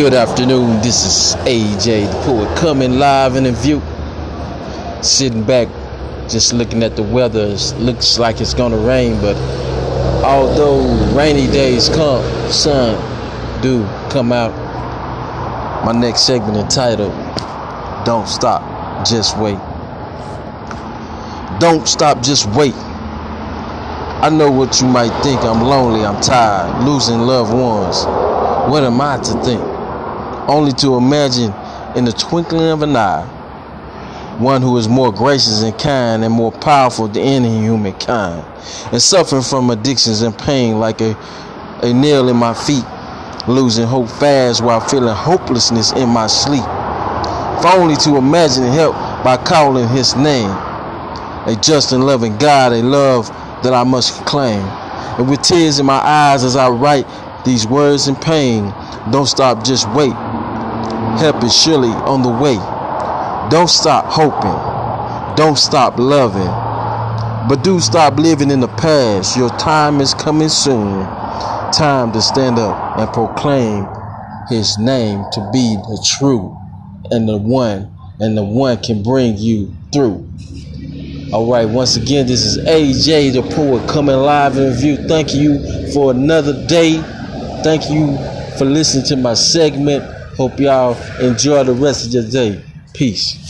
Good afternoon. This is AJ the Poet coming live in the view. Sitting back, just looking at the weather. It looks like it's gonna rain, but although rainy days come, sun do come out. My next segment entitled Don't Stop, Just Wait. Don't stop, just wait. I know what you might think. I'm lonely, I'm tired, losing loved ones. What am I to think? Only to imagine in the twinkling of an eye one who is more gracious and kind and more powerful than any humankind, and suffering from addictions and pain like a, a nail in my feet, losing hope fast while feeling hopelessness in my sleep. If only to imagine help by calling his name, a just and loving God, a love that I must claim. And with tears in my eyes as I write these words in pain, don't stop, just wait. Help is surely on the way. Don't stop hoping. Don't stop loving. But do stop living in the past. Your time is coming soon. Time to stand up and proclaim his name to be the true and the one, and the one can bring you through. All right, once again, this is AJ the Poet coming live in view. Thank you for another day. Thank you for listening to my segment. Hope y'all enjoy the rest of your day. Peace.